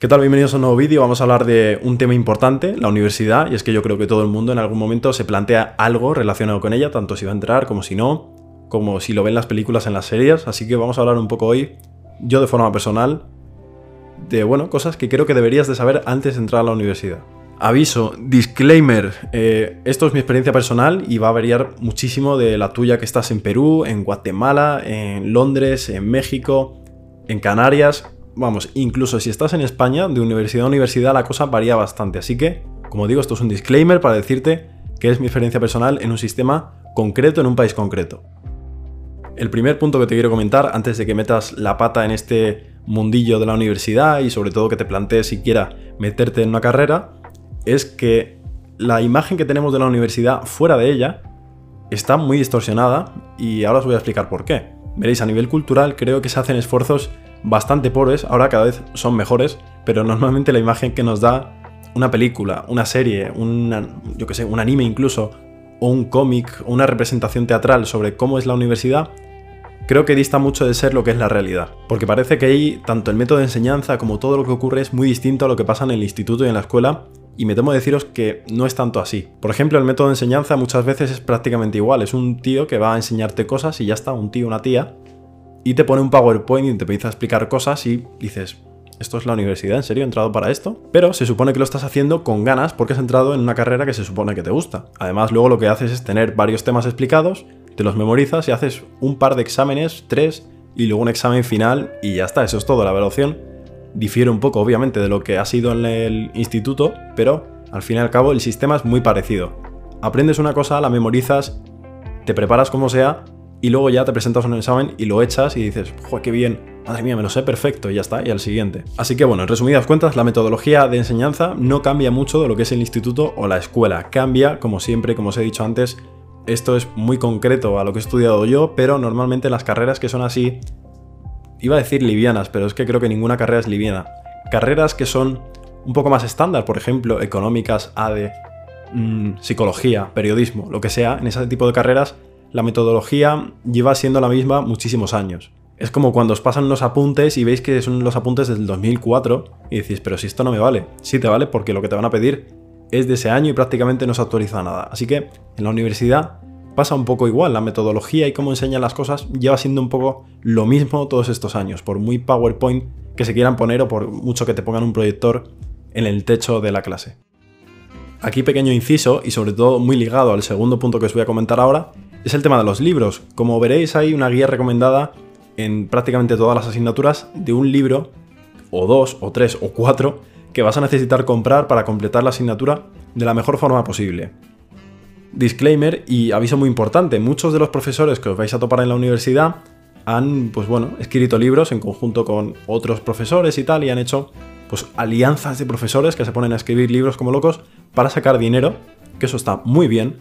¿Qué tal? Bienvenidos a un nuevo vídeo. Vamos a hablar de un tema importante, la universidad, y es que yo creo que todo el mundo en algún momento se plantea algo relacionado con ella, tanto si va a entrar como si no, como si lo ven las películas en las series, así que vamos a hablar un poco hoy, yo de forma personal, de, bueno, cosas que creo que deberías de saber antes de entrar a la universidad. Aviso, disclaimer, eh, esto es mi experiencia personal y va a variar muchísimo de la tuya que estás en Perú, en Guatemala, en Londres, en México, en Canarias, vamos, incluso si estás en España, de universidad a universidad la cosa varía bastante. Así que, como digo, esto es un disclaimer para decirte que es mi experiencia personal en un sistema concreto, en un país concreto. El primer punto que te quiero comentar, antes de que metas la pata en este mundillo de la universidad y sobre todo que te plantees siquiera meterte en una carrera, es que la imagen que tenemos de la universidad fuera de ella está muy distorsionada y ahora os voy a explicar por qué. Veréis, a nivel cultural creo que se hacen esfuerzos bastante pobres, ahora cada vez son mejores, pero normalmente la imagen que nos da una película, una serie, yo que sé, un anime incluso, o un cómic, o una representación teatral sobre cómo es la universidad, creo que dista mucho de ser lo que es la realidad. Porque parece que ahí tanto el método de enseñanza como todo lo que ocurre es muy distinto a lo que pasa en el instituto y en la escuela, y me temo deciros que no es tanto así. Por ejemplo, el método de enseñanza muchas veces es prácticamente igual, es un tío que va a enseñarte cosas y ya está, un tío, una tía, y te pone un PowerPoint y te empieza a explicar cosas y dices, ¿esto es la universidad? ¿En serio he entrado para esto? Pero se supone que lo estás haciendo con ganas porque has entrado en una carrera que se supone que te gusta. Además, luego lo que haces es tener varios temas explicados, te los memorizas y haces un par de exámenes, tres, y luego un examen final y ya está, eso es todo. La evaluación difiere un poco, obviamente, de lo que ha sido en el instituto, pero al fin y al cabo el sistema es muy parecido. Aprendes una cosa, la memorizas, te preparas como sea y luego ya te presentas un examen y lo echas y dices, ¡joder, qué bien! Madre mía, me lo sé perfecto y ya está, y al siguiente. Así que bueno, en resumidas cuentas, la metodología de enseñanza no cambia mucho de lo que es el instituto o la escuela. Cambia, como siempre, como os he dicho antes, esto es muy concreto a lo que he estudiado yo, pero normalmente las carreras que son así, iba a decir livianas, pero es que creo que ninguna carrera es liviana. Carreras que son un poco más estándar, por ejemplo, económicas, ADE, mm, psicología, periodismo, lo que sea, en ese tipo de carreras la metodología lleva siendo la misma muchísimos años. Es como cuando os pasan los apuntes y veis que son los apuntes del 2004 y decís, pero si esto no me vale. Sí te vale porque lo que te van a pedir es de ese año y prácticamente no se actualiza nada. Así que en la universidad pasa un poco igual. La metodología y cómo enseñan las cosas lleva siendo un poco lo mismo todos estos años. Por muy PowerPoint que se quieran poner o por mucho que te pongan un proyector en el techo de la clase. Aquí pequeño inciso y sobre todo muy ligado al segundo punto que os voy a comentar ahora, es el tema de los libros. Como veréis hay una guía recomendada en prácticamente todas las asignaturas de un libro, o dos, o tres, o cuatro, que vas a necesitar comprar para completar la asignatura de la mejor forma posible. Disclaimer y aviso muy importante, muchos de los profesores que os vais a topar en la universidad han, pues bueno, escrito libros en conjunto con otros profesores y tal, y han hecho pues alianzas de profesores que se ponen a escribir libros como locos para sacar dinero, que eso está muy bien,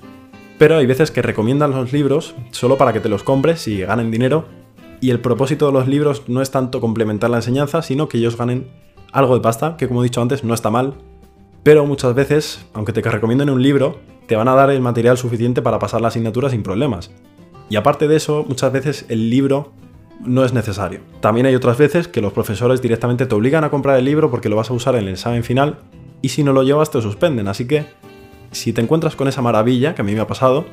pero hay veces que recomiendan los libros solo para que te los compres y ganen dinero, y el propósito de los libros no es tanto complementar la enseñanza, sino que ellos ganen algo de pasta, que como he dicho antes no está mal, pero muchas veces, aunque te recomienden un libro, te van a dar el material suficiente para pasar la asignatura sin problemas. Y aparte de eso, muchas veces el libro no es necesario. También hay otras veces que los profesores directamente te obligan a comprar el libro porque lo vas a usar en el examen final y si no lo llevas te suspenden. Así que si te encuentras con esa maravilla, que a mí me ha pasado,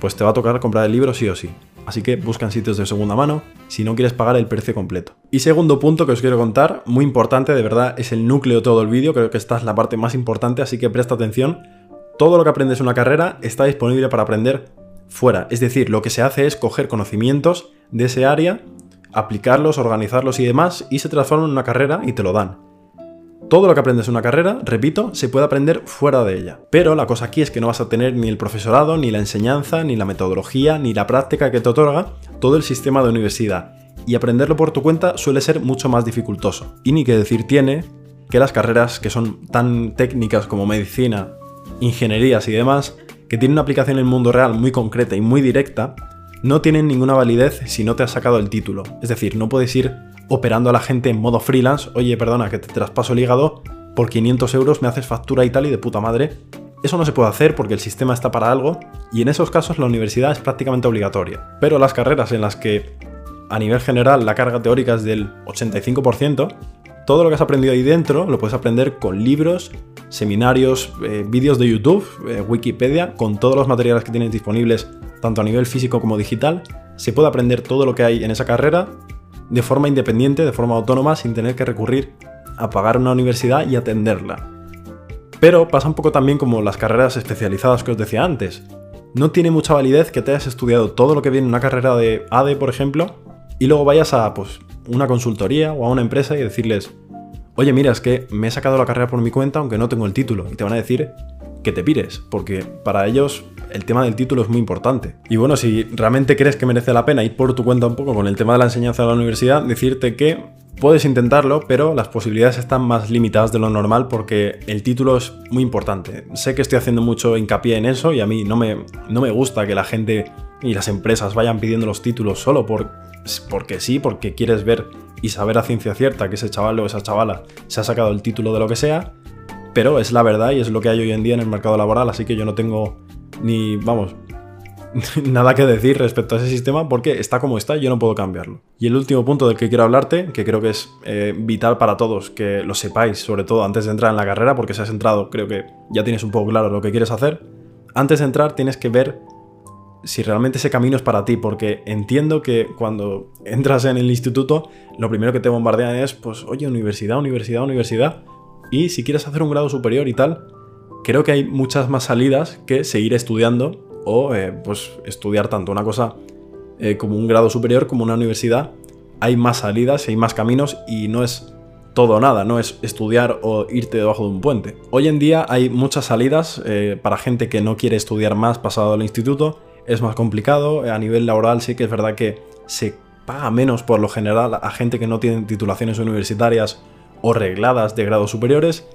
pues te va a tocar comprar el libro sí o sí. Así que buscan sitios de segunda mano si no quieres pagar el precio completo. Y segundo punto que os quiero contar, muy importante, de verdad es el núcleo de todo el vídeo, creo que esta es la parte más importante, así que presta atención. Todo lo que aprendes en una carrera está disponible para aprender fuera. Es decir, lo que se hace es coger conocimientos de ese área, aplicarlos, organizarlos y demás, y se transforman en una carrera y te lo dan. Todo lo que aprendes en una carrera, repito, se puede aprender fuera de ella. Pero la cosa aquí es que no vas a tener ni el profesorado, ni la enseñanza, ni la metodología, ni la práctica que te otorga todo el sistema de universidad. Y aprenderlo por tu cuenta suele ser mucho más dificultoso. Y ni que decir tiene que las carreras que son tan técnicas como medicina, ingenierías y demás, que tienen una aplicación en el mundo real muy concreta y muy directa, no tienen ninguna validez si no te has sacado el título. Es decir, no puedes ir operando a la gente en modo freelance, oye, perdona, que te traspaso el hígado, por 500 euros me haces factura y tal y de puta madre. Eso no se puede hacer porque el sistema está para algo y en esos casos la universidad es prácticamente obligatoria. Pero las carreras en las que a nivel general la carga teórica es del 85%, todo lo que has aprendido ahí dentro lo puedes aprender con libros, seminarios, eh, vídeos de YouTube, eh, Wikipedia, con todos los materiales que tienes disponibles, tanto a nivel físico como digital. Se puede aprender todo lo que hay en esa carrera de forma independiente, de forma autónoma, sin tener que recurrir a pagar una universidad y atenderla. Pero pasa un poco también como las carreras especializadas que os decía antes. No tiene mucha validez que te hayas estudiado todo lo que viene en una carrera de ADE, por ejemplo, y luego vayas a pues, una consultoría o a una empresa y decirles, oye, mira, es que me he sacado la carrera por mi cuenta aunque no tengo el título. Y te van a decir que te pires, porque para ellos el tema del título es muy importante. Y bueno, si realmente crees que merece la pena ir por tu cuenta un poco con el tema de la enseñanza de la universidad, decirte que puedes intentarlo, pero las posibilidades están más limitadas de lo normal porque el título es muy importante. Sé que estoy haciendo mucho hincapié en eso y a mí no me, no me gusta que la gente y las empresas vayan pidiendo los títulos solo por, porque sí, porque quieres ver y saber a ciencia cierta que ese chaval o esa chavala se ha sacado el título de lo que sea, pero es la verdad y es lo que hay hoy en día en el mercado laboral, así que yo no tengo ni, vamos, nada que decir respecto a ese sistema porque está como está y yo no puedo cambiarlo. Y el último punto del que quiero hablarte, que creo que es eh, vital para todos que lo sepáis, sobre todo antes de entrar en la carrera, porque si has entrado creo que ya tienes un poco claro lo que quieres hacer, antes de entrar tienes que ver si realmente ese camino es para ti, porque entiendo que cuando entras en el instituto, lo primero que te bombardean es, pues, oye, universidad, universidad, universidad, y si quieres hacer un grado superior y tal, creo que hay muchas más salidas que seguir estudiando o, eh, pues, estudiar tanto una cosa eh, como un grado superior como una universidad. Hay más salidas, hay más caminos y no es todo o nada, no es estudiar o irte debajo de un puente. Hoy en día hay muchas salidas eh, para gente que no quiere estudiar más pasado el instituto es más complicado. A nivel laboral sí que es verdad que se paga menos por lo general a gente que no tiene titulaciones universitarias o regladas de grados superiores.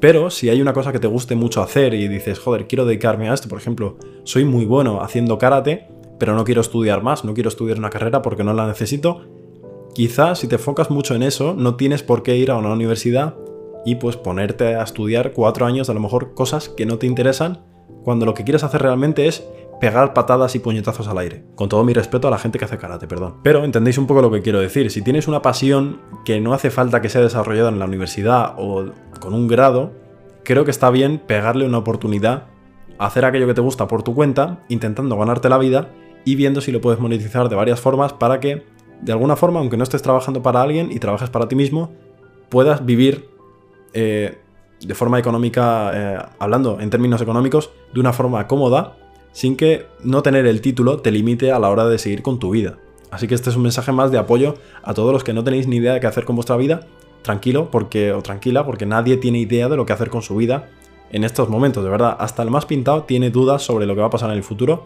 Pero si hay una cosa que te guste mucho hacer y dices, joder, quiero dedicarme a esto, por ejemplo, soy muy bueno haciendo karate, pero no quiero estudiar más, no quiero estudiar una carrera porque no la necesito, quizás si te enfocas mucho en eso, no tienes por qué ir a una universidad y pues ponerte a estudiar cuatro años a lo mejor cosas que no te interesan, cuando lo que quieres hacer realmente es pegar patadas y puñetazos al aire. Con todo mi respeto a la gente que hace karate, perdón. Pero entendéis un poco lo que quiero decir. Si tienes una pasión que no hace falta que sea desarrollada en la universidad o con un grado, creo que está bien pegarle una oportunidad hacer aquello que te gusta por tu cuenta, intentando ganarte la vida y viendo si lo puedes monetizar de varias formas para que, de alguna forma, aunque no estés trabajando para alguien y trabajes para ti mismo, puedas vivir eh, de forma económica, eh, hablando en términos económicos, de una forma cómoda sin que no tener el título te limite a la hora de seguir con tu vida. Así que este es un mensaje más de apoyo a todos los que no tenéis ni idea de qué hacer con vuestra vida. Tranquilo, porque, o tranquila, porque nadie tiene idea de lo que hacer con su vida en estos momentos, de verdad. Hasta el más pintado tiene dudas sobre lo que va a pasar en el futuro.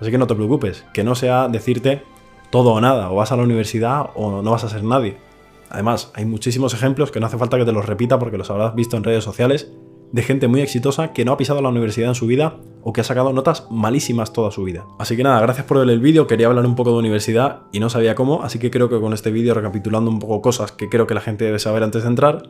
Así que no te preocupes, que no sea decirte todo o nada, o vas a la universidad o no vas a ser nadie. Además, hay muchísimos ejemplos que no hace falta que te los repita porque los habrás visto en redes sociales de gente muy exitosa que no ha pisado la universidad en su vida o que ha sacado notas malísimas toda su vida. Así que nada, gracias por ver el vídeo, quería hablar un poco de universidad y no sabía cómo, así que creo que con este vídeo recapitulando un poco cosas que creo que la gente debe saber antes de entrar,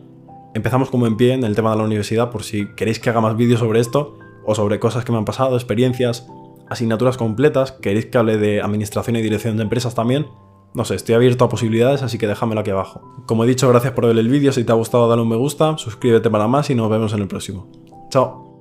empezamos como en pie en el tema de la universidad por si queréis que haga más vídeos sobre esto o sobre cosas que me han pasado, experiencias, asignaturas completas, queréis que hable de administración y dirección de empresas también, no sé, estoy abierto a posibilidades, así que déjamelo aquí abajo. Como he dicho, gracias por ver el vídeo, si te ha gustado dale un me gusta, suscríbete para más y nos vemos en el próximo. Chao.